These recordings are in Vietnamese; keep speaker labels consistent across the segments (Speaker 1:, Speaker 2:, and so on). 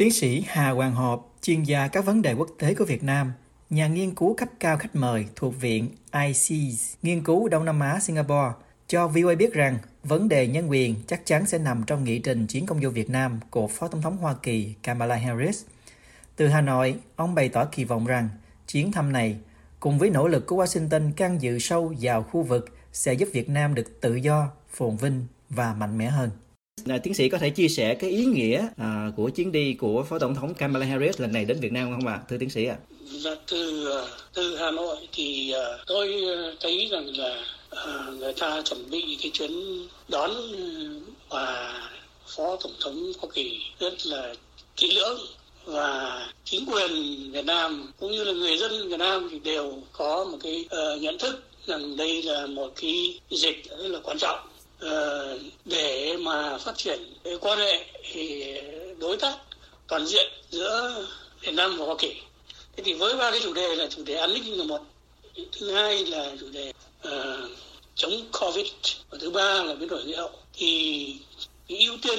Speaker 1: Tiến sĩ Hà Hoàng Hộp, chuyên gia các vấn đề quốc tế của Việt Nam, nhà nghiên cứu cấp cao khách mời thuộc Viện ICES, nghiên cứu Đông Nam Á Singapore, cho VOA biết rằng vấn đề nhân quyền chắc chắn sẽ nằm trong nghị trình chuyến công du Việt Nam của Phó Tổng thống Hoa Kỳ Kamala Harris. Từ Hà Nội, ông bày tỏ kỳ vọng rằng chuyến thăm này, cùng với nỗ lực của Washington can dự sâu vào khu vực, sẽ giúp Việt Nam được tự do, phồn vinh và mạnh mẽ hơn. À, tiến sĩ có thể chia sẻ cái ý nghĩa à, của chuyến đi của Phó Tổng thống Kamala Harris lần này đến Việt Nam không ạ, à? thưa tiến sĩ ạ? À?
Speaker 2: Dạ, từ à, từ Hà Nội thì uh, tôi à, thấy rằng là uh, người ta chuẩn bị cái chuyến đón và Phó Tổng thống Hoa Kỳ rất là kỹ lưỡng và chính quyền Việt Nam cũng như là người dân Việt Nam thì đều có một cái uh, nhận thức rằng đây là một cái dịch rất là quan trọng uh, để mà phát triển cái quan hệ thì đối tác toàn diện giữa Việt Nam và Hoa Kỳ. Thế thì với ba cái chủ đề là chủ đề an ninh là một, thứ hai là chủ đề uh, chống Covid và thứ ba là biến đổi khí hậu thì cái ưu tiên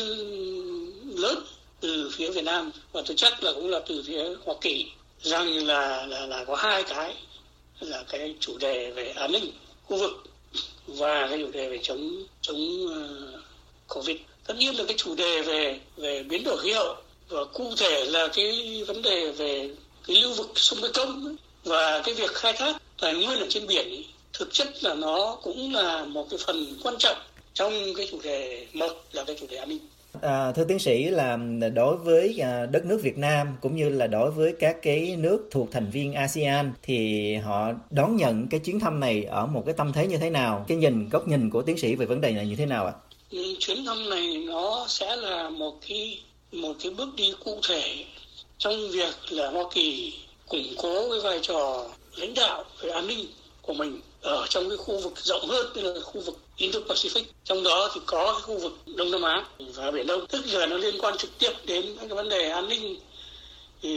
Speaker 2: lớn từ phía Việt Nam và thực chất là cũng là từ phía Hoa Kỳ rằng là là là có hai cái là cái chủ đề về an ninh khu vực và cái chủ đề về chống chống uh, covid tất nhiên là cái chủ đề về về biến đổi khí hậu và cụ thể là cái vấn đề về cái lưu vực sông Mekong và cái việc khai thác tài nguyên ở trên biển ý, thực chất là nó cũng là một cái phần quan trọng trong cái chủ đề một là cái chủ đề an ninh
Speaker 1: À, thưa tiến sĩ là đối với à, đất nước Việt Nam cũng như là đối với các cái nước thuộc thành viên ASEAN thì họ đón nhận cái chuyến thăm này ở một cái tâm thế như thế nào? Cái nhìn góc nhìn của tiến sĩ về vấn đề này như thế nào ạ?
Speaker 2: Ừ, chuyến thăm này nó sẽ là một cái một cái bước đi cụ thể trong việc là Hoa Kỳ củng cố cái vai trò lãnh đạo về an ninh của mình ở trong cái khu vực rộng hơn tức là khu vực Indo-Pacific. Trong đó thì có cái khu vực Đông Nam Á và Biển Đông. Tức là nó liên quan trực tiếp đến cái vấn đề an ninh Ừ,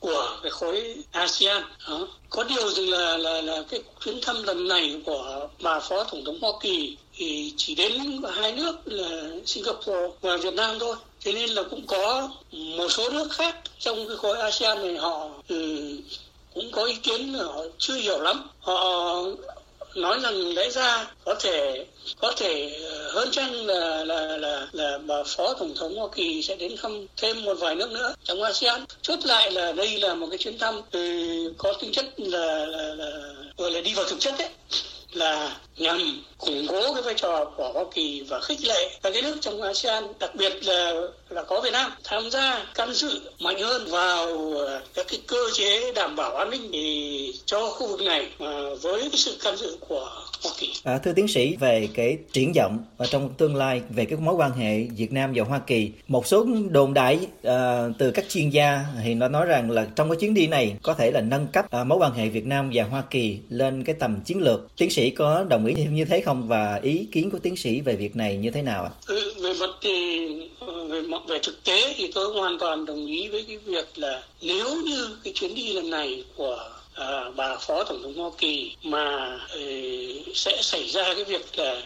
Speaker 2: của cái khối ASEAN. Đó. có điều rằng là là là cái chuyến thăm lần này của bà phó tổng thống Hoa Kỳ thì chỉ đến hai nước là Singapore và Việt Nam thôi. Thế nên là cũng có một số nước khác trong cái khối ASEAN này họ ừ, cũng có ý kiến là họ chưa hiểu lắm. Họ nói rằng lẽ ra có thể có thể ờ, hơn chăng là là là là bà phó tổng thống Hoa Kỳ sẽ đến thăm thêm một vài nước nữa trong ASEAN. Chốt lại là đây là một cái chuyến thăm ừ, có tính chất là là, là gọi là đi vào thực chất đấy là nhằm củng cố cái vai trò của Hoa Kỳ và khích lệ các cái nước trong ASEAN, đặc biệt là là có Việt Nam tham gia can dự mạnh hơn vào ờ, các cái cơ chế đảm bảo an ninh thì cho khu vực này mà với cái sự can dự của Hoa Kỳ.
Speaker 1: À, thưa tiến sĩ về cái triển vọng ở trong tương lai về cái mối quan hệ Việt Nam và Hoa Kỳ, một số đồn đại uh, từ các chuyên gia thì nó nói rằng là trong cái chuyến đi này có thể là nâng cấp uh, mối quan hệ Việt Nam và Hoa Kỳ lên cái tầm chiến lược. Tiến sĩ có đồng ý như thế không và ý kiến của tiến sĩ về việc này như thế nào ạ?
Speaker 2: Ừ, về mặt thì ờ, về mặt về thực tế thì tôi hoàn toàn đồng ý với cái việc là nếu như cái chuyến đi lần này của à, bà phó tổng thống Hoa Kỳ mà ấy, sẽ xảy ra cái việc là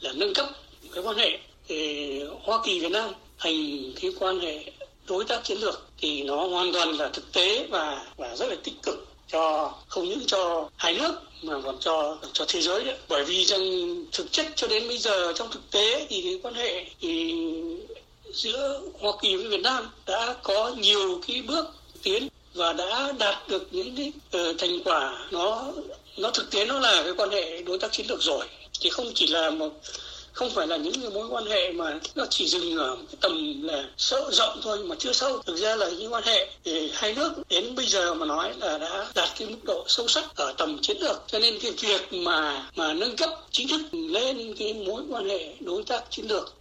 Speaker 2: là nâng cấp cái quan hệ thì Hoa Kỳ Việt Nam thành cái quan hệ đối tác chiến lược thì nó hoàn toàn là thực tế và và rất là tích cực cho không những cho hai nước mà còn cho cho thế giới đấy. Bởi vì rằng thực chất cho đến bây giờ trong thực tế thì cái quan hệ thì giữa Hoa Kỳ với Việt Nam đã có nhiều cái bước tiến và đã đạt được những cái uh, thành quả nó nó thực tế nó là cái quan hệ đối tác chiến lược rồi. Thì không chỉ là một không phải là những cái mối quan hệ mà nó chỉ dừng ở cái tầm là sâu rộng thôi mà chưa sâu. Thực ra là những quan hệ thì hai nước đến bây giờ mà nói là đã đạt cái mức độ sâu sắc ở tầm chiến lược. Cho nên cái việc mà mà nâng cấp chính thức lên cái mối quan hệ đối tác chiến lược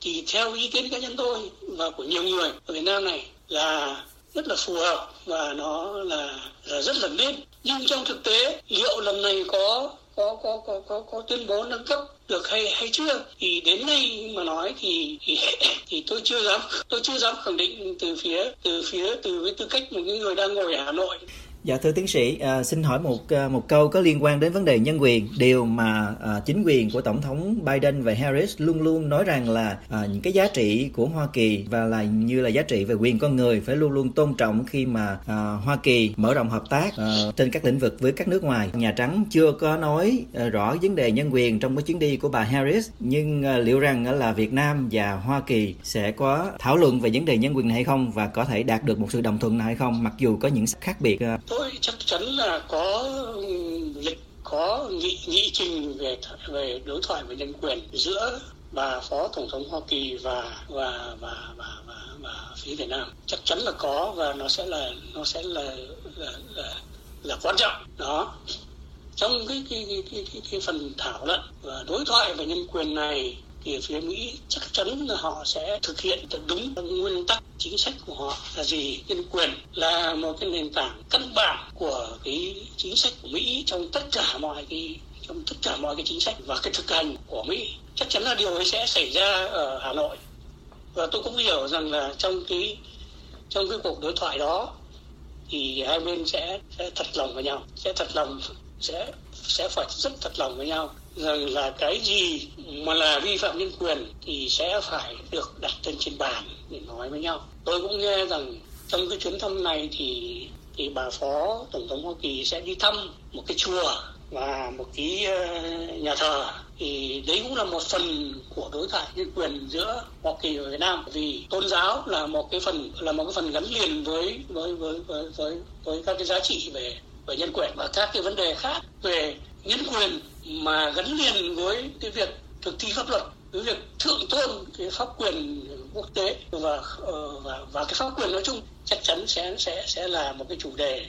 Speaker 2: thì theo ý kiến cá nhân tôi và của nhiều người ở Việt Nam này là rất là phù hợp và nó là, là rất là nên. Nhưng trong thực tế liệu lần này có có có có có, có tuyên bố nâng cấp được hay hay chưa? Thì đến nay mà nói thì thì, thì tôi chưa dám tôi chưa dám khẳng định từ phía từ phía từ với tư cách một người đang ngồi ở Hà Nội.
Speaker 1: Dạ thưa tiến sĩ, à, xin hỏi một à, một câu có liên quan đến vấn đề nhân quyền. Điều mà à, chính quyền của tổng thống Biden và Harris luôn luôn nói rằng là à, những cái giá trị của Hoa Kỳ và là như là giá trị về quyền con người phải luôn luôn tôn trọng khi mà à, Hoa Kỳ mở rộng hợp tác à, trên các lĩnh vực với các nước ngoài. Nhà Trắng chưa có nói à, rõ vấn đề nhân quyền trong cái chuyến đi của bà Harris, nhưng à, liệu rằng à, là Việt Nam và Hoa Kỳ sẽ có thảo luận về vấn đề nhân quyền này hay không và có thể đạt được một sự đồng thuận nào hay không, mặc dù có những khác biệt à,
Speaker 2: tôi chắc chắn là có ừ, lịch có nghị nghị trình về về đối thoại về nhân quyền giữa bà phó tổng thống Hoa Kỳ và và và và và, và phía Việt Nam. Chắc chắn là có và nó sẽ là nó sẽ là là là, là quan trọng. Đó. Trong cái cái, cái cái cái cái phần thảo luận và đối thoại về nhân quyền này thì phía Mỹ chắc chắn là họ sẽ thực hiện đúng nguyên tắc chính sách của họ là gì? Nhân quyền là một cái nền tảng căn bản của cái chính sách của Mỹ trong tất cả mọi cái, trong tất cả mọi cái chính sách và cái thực hành của Mỹ. Chắc chắn là điều ấy sẽ xảy ra ở Hà Nội. Và tôi cũng hiểu rằng là trong cái trong cái cuộc đối thoại đó thì hai bên sẽ sẽ thật lòng với nhau, sẽ thật lòng, sẽ sẽ phải rất thật lòng với nhau. Rằng là cái gì mà là vi phạm nhân quyền thì sẽ phải được đặt lên trên bàn để nói với nhau. Tôi cũng nghe rằng trong cái chuyến thăm này thì thì bà phó tổng thống hoa kỳ sẽ đi thăm một cái chùa và một cái ờ, nhà thờ. Thì đấy cũng là một phần của đối thoại nhân quyền giữa Hoa Kỳ và Việt Nam. Vì tôn giáo là một cái phần là một cái phần gắn liền với với với với với, với các cái giá trị về về nhân quyền và các cái vấn đề khác về nhân quyền mà gắn liền với cái việc thực thi pháp luật, với việc thượng tôn cái pháp quyền quốc tế và ờ, và và cái pháp quyền nói chung chắc chắn sẽ sẽ sẽ là một cái chủ đề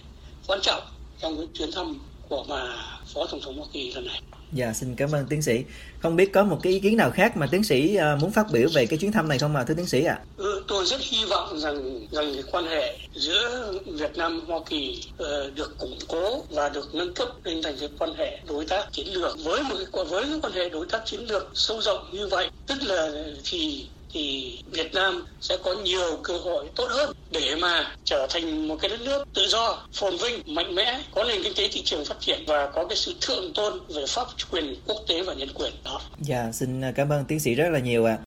Speaker 2: quan trọng trong cái chuyến thăm của bà phó tổng thống Hoa Kỳ lần này.
Speaker 1: Dạ, xin cảm ơn tiến sĩ. Không biết có một cái ý kiến nào khác mà tiến sĩ ờ, muốn phát biểu về cái chuyến thăm này không mà thưa tiến sĩ ạ? À?
Speaker 2: Ừ, tôi rất hy vọng rằng rằng cái quan hệ giữa Việt Nam Hoa Kỳ uh, được củng cố và được nâng cấp lên thành cái quan hệ đối tác chiến lược với một cái với cái quan hệ đối tác chiến lược sâu rộng như vậy, tức là thì thì Việt Nam sẽ có nhiều cơ hội tốt hơn để mà trở thành một cái đất nước tự do, phồn vinh, mạnh mẽ, có nền kinh tế thị trường phát triển và có cái sự thượng tôn về pháp quyền quốc tế và nhân quyền đó.
Speaker 1: Dạ, xin cảm ơn tiến sĩ rất là nhiều ạ. À.